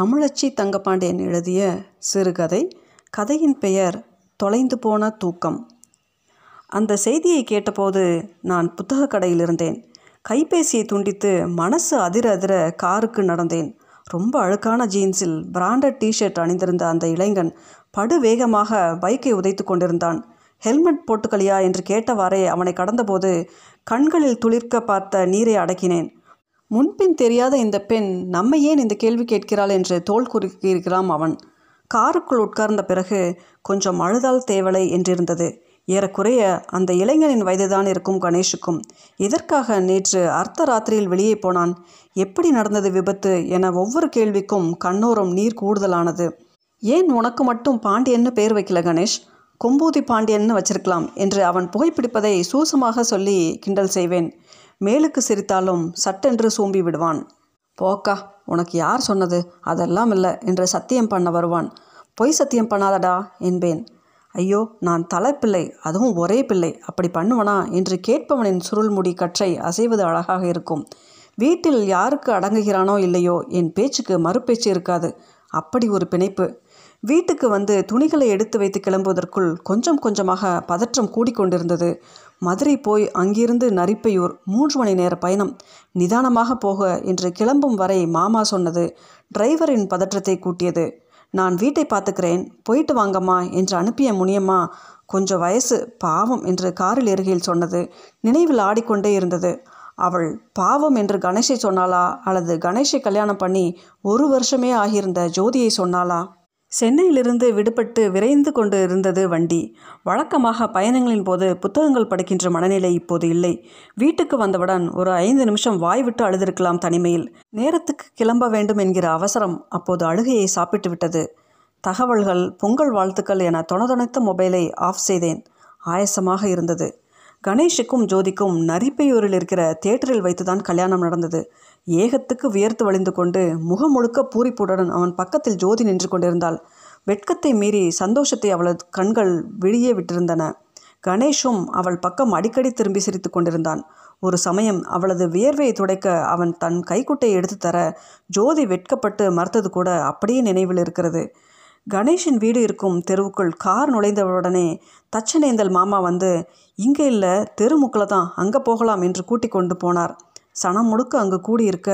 தமிழச்சி தங்கப்பாண்டியன் எழுதிய சிறுகதை கதையின் பெயர் தொலைந்து போன தூக்கம். அந்த செய்தியை கேட்டபோது நான் புத்தகக் கடையில் இருந்தேன். கைபேசியை துண்டித்து மனசு அதிர அதிர காருக்கு நடந்தேன். ரொம்ப அழுக்கான ஜீன்ஸில் பிராண்டட் டிஷர்ட் அணிந்திருந்த அந்த இளைஞன் படு வேகமாக பைக்கை உதைத்து கொண்டிருந்தான். ஹெல்மெட் போட்டுக்கலியா என்று கேட்டவாறே அவனை கடந்தபோது கண்களில் துளிர்க்க பார்த்த நீரை அடக்கினேன். முன்பின் தெரியாத இந்த பெண் நம்ம ஏன் இந்த கேள்வி கேட்கிறாள் என்று தோல் குறுக்கியிருக்கிறான் அவன். காருக்குள் உட்கார்ந்த பிறகு கொஞ்சம் அழுதால் தேவலை என்றிருந்தது. ஏறக்குறைய அந்த இளைஞனின் வயதுதான் இருக்கும் கணேஷுக்கும். இதற்காக நேற்று அர்த்த ராத்திரியில் வெளியே போனான்? எப்படி நடந்தது விபத்து என ஒவ்வொரு கேள்விக்கும் கண்ணோரம் நீர் கூடுதலானது. ஏன் உனக்கு மட்டும் பாண்டியன்னு பேர் வைக்கல கணேஷ்? கொம்பூதி பாண்டியன்னு வச்சிருக்கலாம் என்று அவன் புகைப்பிடிப்பதை சூசமாக சொல்லி கிண்டல் செய்வேன். மேலுக்கு சிரித்தாலும் சட்டென்று சூம்பி விடுவான். போக்கா உனக்கு யார் சொன்னது? அதெல்லாம் இல்லை என்று சத்தியம் பண்ண வருவான். பொய் சத்தியம் பண்ணாதடா என்பேன். ஐயோ நான் தலைப்பிள்ளை அதுவும் ஒரே பிள்ளை அப்படி பண்ணுவனா என்று கேட்பவனின் சுருள்முடி கற்றை அசைவது அழகாக இருக்கும். வீட்டில் யாருக்கு அடங்குகிறானோ இல்லையோ என் பேச்சுக்கு மறுபேச்சு இருக்காது. அப்படி ஒரு பிணைப்பு. வீட்டுக்கு வந்து துணிகளை எடுத்து வைத்து கிளம்புவதற்குள் கொஞ்சம் கொஞ்சமாக பதற்றம் கூடிக்கொண்டிருந்தது. மதுரை போய் அங்கிருந்து நரிப்பையூர் மூன்று மணி நேர பயணம் நிதானமாக போக என்று கிளம்பும் வரை மாமா சொன்னது டிரைவரின் பதற்றத்தை கூட்டியது. நான் வீட்டை பார்த்துக்கிறேன் போயிட்டு வாங்கம்மா என்று அனுப்பிய முனியம்மா கொஞ்சம் வயசு பாவம் என்று காரில் எருகையில் சொன்னது நினைவில் ஆடிக்கொண்டே இருந்தது. அவள் பாவம் என்று கணேஷை சொன்னாளா அல்லது கணேஷை கல்யாணம் பண்ணி ஒரு வருஷமே ஆகியிருந்த ஜோதியை சொன்னாளா? சென்னையிலிருந்து விடுபட்டு விரைந்து கொண்டு இருந்தது வண்டி. வழக்கமாக பயணங்களின் போது புத்தகங்கள் படிக்கின்ற மனநிலை இப்போது இல்லை. வீட்டுக்கு வந்தவுடன் ஒரு ஐந்து நிமிஷம் வாய் விட்டு அழுதிருக்கலாம் தனிமையில். நேரத்துக்கு கிளம்ப வேண்டும் என்கிற அவசரம் அப்போது அழுகையை சாப்பிட்டு விட்டது. தகவல்கள் பொங்கல் வாழ்த்துக்கள் என தொணதொணைத்த மொபைலை ஆஃப் செய்தேன். ஆயசமாக இருந்தது. கணேஷுக்கும் ஜோதிக்கும் நரிப்பையூரில் இருக்கிற தியேட்டரில் வைத்துதான் கல்யாணம் நடந்தது. ஏகத்துக்கு வியர்த்து வழிந்து கொண்டு முகம் முழுக்க பூரிப்புடன் அவன் பக்கத்தில் ஜோதி நின்று கொண்டிருந்தாள். வெட்கத்தை மீறி சந்தோஷத்தை அவளது கண்கள் வெளியே விட்டிருந்தன. கணேஷும் அவள் பக்கம் அடிக்கடி திரும்பி சிரித்து கொண்டிருந்தான். ஒரு சமயம் அவளது வியர்வையை துடைக்க அவன் தன் கைக்குட்டையை எடுத்து தர ஜோதி வெட்கப்பட்டு மறுத்தது கூட அப்படியே நினைவில் இருக்கிறது. கணேஷின் வீடு இருக்கும் தெருவுக்குள் கார் நுழைந்தவுடனே தச்சனேந்தல் மாமா வந்து இங்கே இல்லை தெருமுக்கில் தான் அங்கே போகலாம் என்று கூட்டிக் கொண்டு போனார். சனம் முழுக்க அங்கு கூடியிருக்க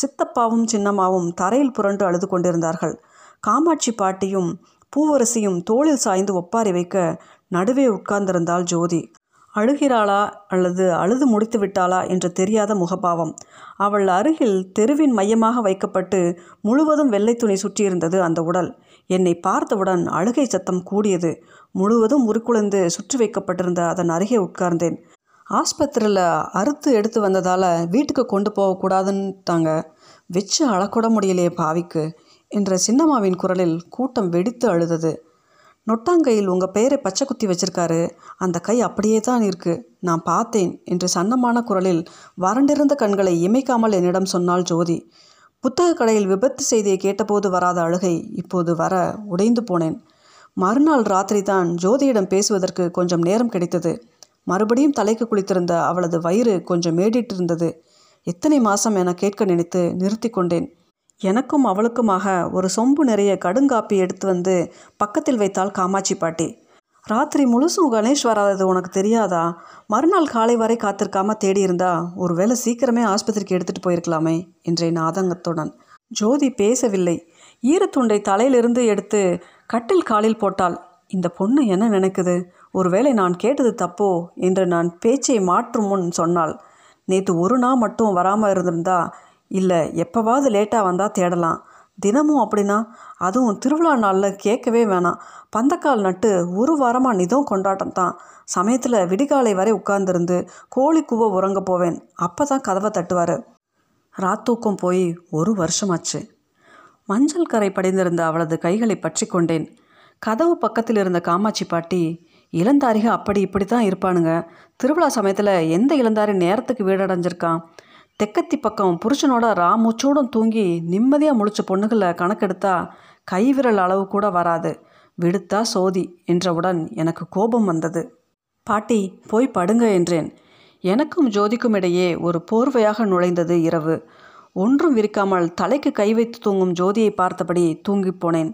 சித்தப்பாவும் சின்னம்மாவும் தரையில் புரண்டு அழுது கொண்டிருந்தார்கள். காமாட்சி பாட்டியும் பூவரசியும் தோளில் சாய்ந்து ஒப்பாரி வைக்க நடுவே உட்கார்ந்திருந்தாள் ஜோதி. அழுகிறாளா அல்லது அழுது முடித்து விட்டாளா என்று தெரியாத முகபாவம். அவள் அருகில் தெருவின் மையமாக வைக்கப்பட்டு முழுவதும் வெள்ளை துணி சுற்றியிருந்தது அந்த உடல். என்னை பார்த்தவுடன் அழுகை சத்தம் கூடியது. முழுவதும் உருக்குலைந்து சுற்றி வைக்கப்பட்டிருந்த அதன் அருகே உட்கார்ந்தேன். ஆஸ்பத்திரியில் அறுத்து எடுத்து வந்ததால் வீட்டுக்கு கொண்டு போகக்கூடாதுன்ட்டாங்க வச்சு அழக்கூட முடியலையே பாவிக்கு என்ற சின்னம்மாவின் குரலில் கூட்டம் வெடித்து அழுதது. நொட்டாங்கையில் உங்கள் பெயரை பச்சை குத்தி வச்சிருக்காரு. அந்த கை அப்படியே தான் இருக்கு. நான் பார்த்தேன் என்று சன்னமான குரலில் வறண்டிருந்த கண்களை இமைக்காமல் என்னிடம் சொன்னாள் ஜோதி. புத்தக கடையில் விபத்து செய்தியை கேட்டபோது வராத அழுகை இப்போது வர உடைந்து போனேன். மறுநாள் ராத்திரி தான் ஜோதியிடம் பேசுவதற்கு கொஞ்சம் நேரம் கிடைத்தது. மறுபடியும் தலைக்கு குளித்திருந்த அவளது வயிறு கொஞ்சம் மேடிட்டிருந்தது. எத்தனை மாதம் என கேட்க நினைத்து நிறுத்தி கொண்டேன். எனக்கும் அவளுக்குமாக ஒரு சொம்பு நிறைய கடுங்காப்பி எடுத்து வந்து பக்கத்தில் வைத்தாள் காமாட்சி பாட்டி. ராத்திரி முழுசும் கணேஷ் வராதது உனக்கு தெரியாதா? மறுநாள் காலை வரை காத்திருக்காம தேடியிருந்தா ஒருவேளை சீக்கிரமே ஆஸ்பத்திரிக்கு எடுத்துகிட்டு போயிருக்கலாமே என்றேன் ஆதங்கத்துடன் ஜோதி பேசவில்லை. ஈரத்துண்டை தலையிலிருந்து எடுத்து கட்டில் காலில் போட்டாள். இந்த பொண்ணு என்ன நினைக்குது? ஒருவேளை நான் கேட்டது தப்போ என்று நான் பேச்சை மாற்றும் முன் சொன்னாள். நேற்று ஒரு நாள் மட்டும் வராமல் இருந்திருந்தா இல்லை எப்போவாவது லேட்டாக வந்தால் தேடலாம். தினமும் அப்படின்னா அதுவும் திருவிழா நாளில் கேட்கவே வேணாம். பந்தக்கால் நட்டு ஒரு வாரமாக நிதம் கொண்டாட்டம் தான். சமயத்தில் விடிகாலை வரை உட்கார்ந்துருந்து கோழி கூவ உறங்க போவேன். அப்போ தான் கதவை தட்டுவார். ராத்தூக்கம் போய் ஒரு வருஷமாச்சு. மஞ்சள் கரை படிந்திருந்த அவளது கைகளை பற்றி கொண்டேன். கதவு பக்கத்தில் இருந்த காமாட்சி பாட்டி இளந்தாரிக அப்படி இப்படி தான் இருப்பானுங்க. திருவிழா சமயத்தில் எந்த இளந்தாரி நேரத்துக்கு வீடடைஞ்சிருக்கான்? தெக்கத்தி பக்கம் புருஷனோட ராமூச்சோடும் தூங்கி நிம்மதியாக முழிச்ச பொண்ணுகளை கணக்கெடுத்தா கைவிரல் அளவு கூட வராது. விடுத்தா சோதி என்றவுடன் எனக்கு கோபம் வந்தது. பாட்டி போய் படுங்க என்றேன். எனக்கும் ஜோதிக்கும் இடையே ஒரு போர்வையாக நுழைந்தது இரவு. ஒன்றும் விரிக்காமல் தலைக்கு கை வைத்து தூங்கும் ஜோதியை பார்த்தபடி தூங்கிப் போனேன்.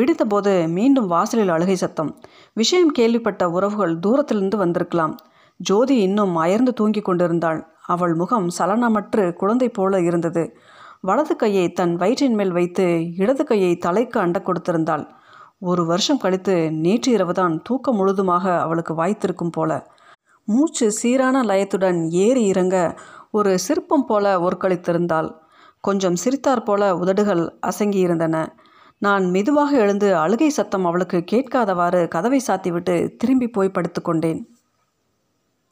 விடுத்தபோது மீண்டும் வாசலில் அழுகை சத்தம். விஷயம் கேள்விப்பட்ட உறவுகள் தூரத்திலிருந்து வந்திருக்கலாம். ஜோதி இன்னும் அயர்ந்து தூங்கி கொண்டிருந்தாள். அவள் முகம் சலனமற்று குழந்தை போல இருந்தது. வலது கையை தன் வயிற்றின் மேல் வைத்து இடது கையை தலைக்கு அண்ட கொடுத்திருந்தாள். ஒரு வருஷம் கழித்து நேற்று இரவுதான் தூக்கம் முழுதுமாக அவளுக்கு வாய்த்திருக்கும் போல. மூச்சு சீரான லயத்துடன் ஏறி இறங்க ஒரு சிற்பம் போல ஒருக்களித்திருந்தாள். கொஞ்சம் சிரித்தார் போல உதடுகள் அசங்கியிருந்தன. நான் மெதுவாக எழுந்து அழுகை சத்தம் அவளுக்கு கேட்காதவாறு கதவை சாத்திவிட்டு திரும்பி போய் படுத்துக்கொண்டேன்.